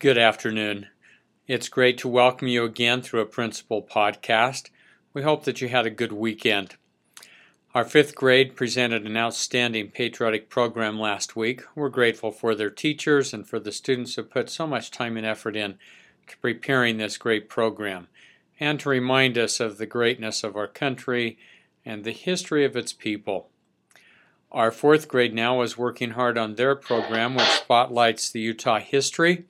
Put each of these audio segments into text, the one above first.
Good afternoon. It's great to welcome you again through a Principal podcast. We hope that you had a good weekend. Our fifth grade presented an outstanding patriotic program last week. We're grateful for their teachers and for the students who put so much time and effort in to preparing this great program and to remind us of the greatness of our country and the history of its people. Our fourth grade now is working hard on their program, which spotlights the Utah history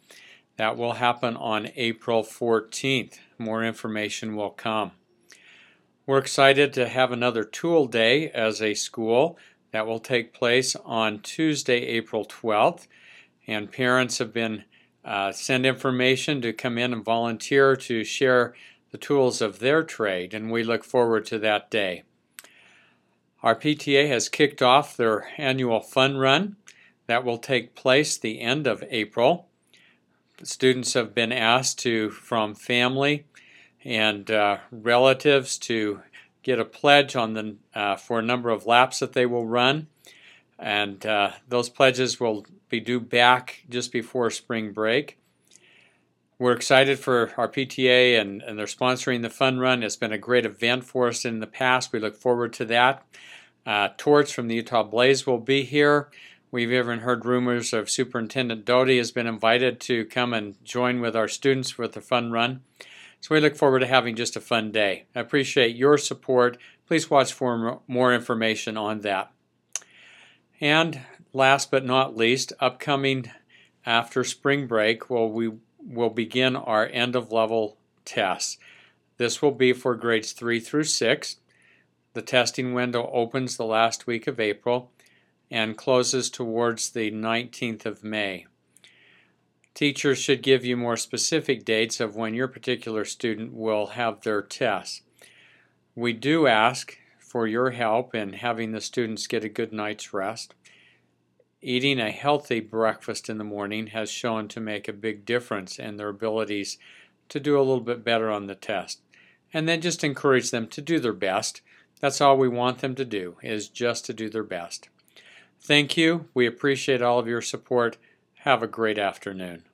that will happen on April 14th. More information will come. We're excited to have another tool day as a school that will take place on Tuesday, April 12th. And parents have been uh, sent information to come in and volunteer to share the tools of their trade, and we look forward to that day. Our PTA has kicked off their annual fun run that will take place the end of April students have been asked to, from family and uh, relatives, to get a pledge on the uh, for a number of laps that they will run, and uh, those pledges will be due back just before spring break. We're excited for our PTA and, and they're sponsoring the fun run. It's been a great event for us in the past. We look forward to that. Uh, from the Utah Blaze will be here. We've even heard rumors of Superintendent Doty has been invited to come and join with our students with the fun run. So we look forward to having just a fun day. I appreciate your support. Please watch for more information on that. And last but not least, upcoming after spring break, well, we will begin our end of level tests. This will be for grades 3 through 6. The testing window opens the last week of April and closes towards the 19th of May. Teachers should give you more specific dates of when your particular student will have their tests. We do ask for your help in having the students get a good night's rest. Eating a healthy breakfast in the morning has shown to make a big difference in their abilities to do a little bit better on the test. And then just encourage them to do their best. That's all we want them to do, is just to do their best. Thank you. We appreciate all of your support. Have a great afternoon.